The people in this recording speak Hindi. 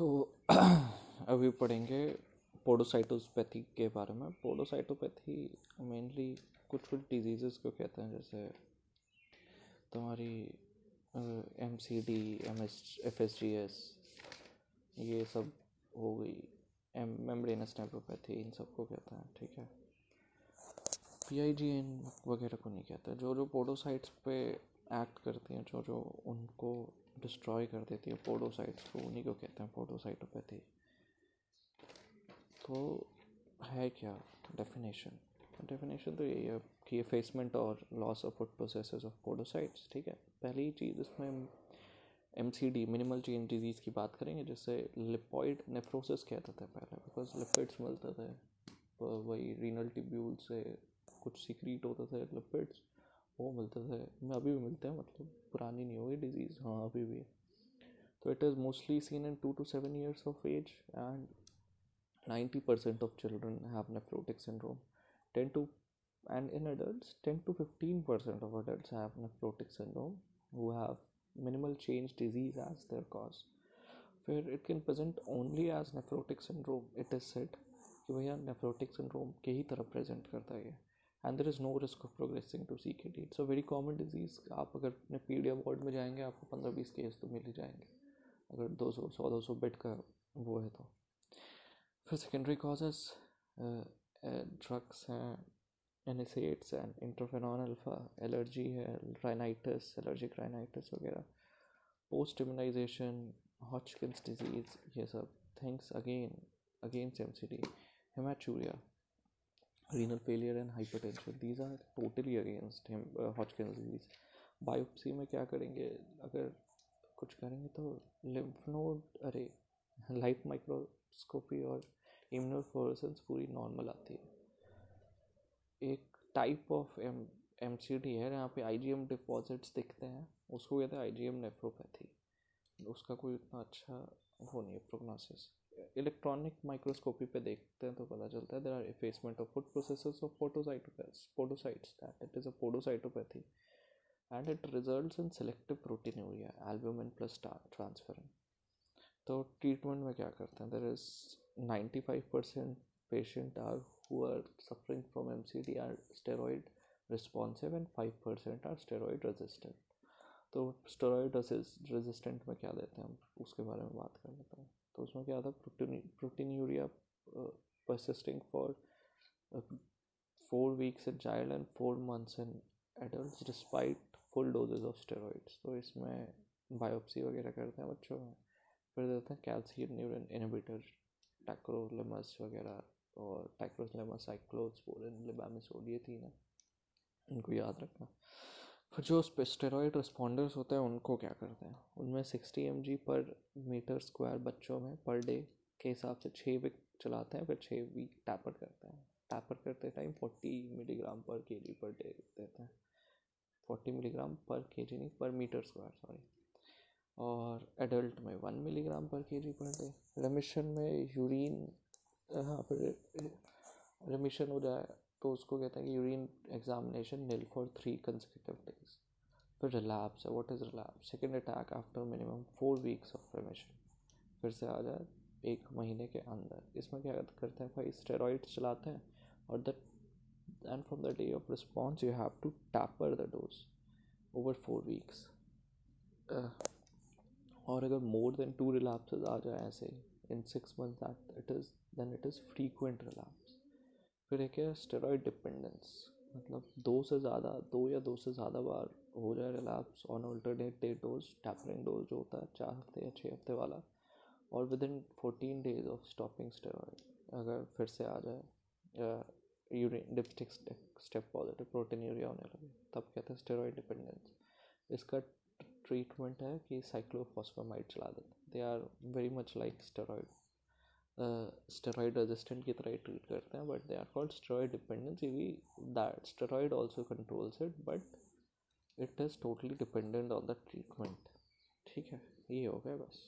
तो अभी पढ़ेंगे पोडोसाइटोपैथी के बारे में। पोडोसाइटोपैथी मेनली कुछ कुछ डिज़ीज़ को कहते हैं, जैसे तुम्हारी M C D M S F S G S ये सब हो गई। एम मेम्ब्रेनस नेप्रोपैथी इन सबको कहते हैं, ठीक है। पी आई जी एन वगैरह को नहीं कहते। जो जो पोडोसाइट्स पे एक्ट करती हैं, जो जो उनको डिस्ट्रॉय कर देती है पोडोसाइट्स को, उन्हीं को कहते हैं पोडोसाइटोपैथी तो है क्या डेफिनेशन डेफिनेशन तो यही है कि एफेसमेंट और loss of foot process of podocytes ठीक है? पहली चीज़ इसमें M C D minimal change disease की बात करेंगे जिससे लिपॉइड नेफ्रोसिस कहते थे पहले बिकॉज़ लिपिड्स मिलते थे, वही रीनल टिब्यूल से कुछ सीक्रीट होते थे लिपिड्स वो मिलते थे। मैं अभी भी मिलते हैं मतलब पुरानी नहीं होगी डिज़ीज़ हाँ अभी भी तो it is mostly seen in two to seven years of age and ninety percent of children have nephrotic syndrome ten to and in adult ten to fifteen percent of adult have nephrotic syndrome वो have minimal change disease as their cause फिर it can present only as nephrotic syndrome it is said कि भैया नेफ्रोटिक सिंड्रोम के ही तरफ़ प्रेजेंट करता है and there is no risk of progressing to C K D it's a very common disease आप अगर अपने पी डी वार्ड में जाएँगे, आपको पंद्रह बीस केस तो मिल ही जाएँगे। अगर दो सौ सौ, दो सौ बेड का वो है तो। फिर सेकेंडरी कॉजेस ड्रग्स हैं NSAIDs and interferon alpha allergy है राइनाइटिस एलर्जिक राइनाइटिस वगैरह। पोस्ट इम्यूनाइजेशन हॉचकिन्स डिज़ीज़ ये सब। Things again against M C D haematuria renal failure and hypertension. These are totally against him uh, Hodgkin's biopsy में क्या करेंगे? अगर कुछ करेंगे तो लिम्फ नोड अरे लाइट माइक्रोस्कोपी और इम्यूनोफ्लोरेसेंस पूरी नॉर्मल आती है। एक type of M M C D है जहाँ पे आई जी एम डिपॉजिट्स दिखते हैं। उसको कहते हैं आई जी एम नेफ्रोपैथी उसका कोई उतना अच्छा वो नहीं है प्रोग्नोसिस इलेक्ट्रॉनिक माइक्रोस्कोपी पे देखते हैं तो पता चलता है there are effacement of foot processes of photocytopathy podocytes that it is a podocytopathy and it results in selective proteinuria albumin plus transferrin तो ट्रीटमेंट में क्या करते हैं? There is ninety five percent patient are who are suffering from M C D are steroid responsive and five percent are steroid resistant तो स्टेरॉइड रेजिस्टेंट में क्या देते हैं हम? उसके बारे में बात कर लेते हैं। तो उसमें क्या था? Protein proteinuria persisting for four weeks in child and four months in adult despite full doses of steroids तो इसमें बायोप्सी वगैरह करते हैं बच्चों में। फिर देते हैं कैल्शियम न्यूरन इनहिबिटर टैक्रोलेमस वगैरह और टैक्रोलेमस साइक्लोस्पोरिन लिबामिसोड ये थी ना इनको याद रखना। जो स्टेरॉयड रिस्पॉन्डर्स होते हैं, उनको क्या करते हैं? उनमें सिक्सटी एम जी पर मीटर स्क्वायर बच्चों में पर डे के हिसाब से छः वीक चलाते हैं, फिर छः वीक टैपर करते हैं। टैपर करते time forty milligram per K जी पर डे देते हैं। Forty milligram per K G नहीं पर मीटर स्क्वायर सॉरी और एडल्ट में one milligram per K G per day रेमिशन में यूरिन हाँ फिर रेमिशन हो जाए तो उसको कहते हैं कि urine examination nil for three consecutive days फिर रिलैप्स है what is relapse second attack after minimum four weeks of remission फिर से आ जाए, एक महीने के अंदर। इसमें क्या करते हैं, भाई स्टेरॉइड्स चलाते हैं और the end from the day of response you have to taper the dose over four weeks और अगर मोर देन टू रिलैप्सेस आ जाए ऐसे in six month that it is then it is frequent relapse फिर एक है स्टेरॉइड डिपेंडेंस मतलब दो से ज़्यादा, दो या दो से ज़्यादा बार हो जाए relapse on alternate day dose tapering dose जो होता है, चार हफ़्ते या छः हफ़्ते वाला, और within fourteen days of stopping steroid अगर फिर से आ जाए urine dipstick step positive proteinuria होने लगे, तब कहते हैं स्टेरॉइड डिपेंडेंस इसका ट्रीटमेंट है कि साइक्लोफॉस्फामाइड चला देते they are very much like steroid steroid resistant की तरह ट्रीट करते हैं but they are called steroid dependency we that steroid also controls it but it is totally dependent on the treatment ठीक है? ये हो गया बस।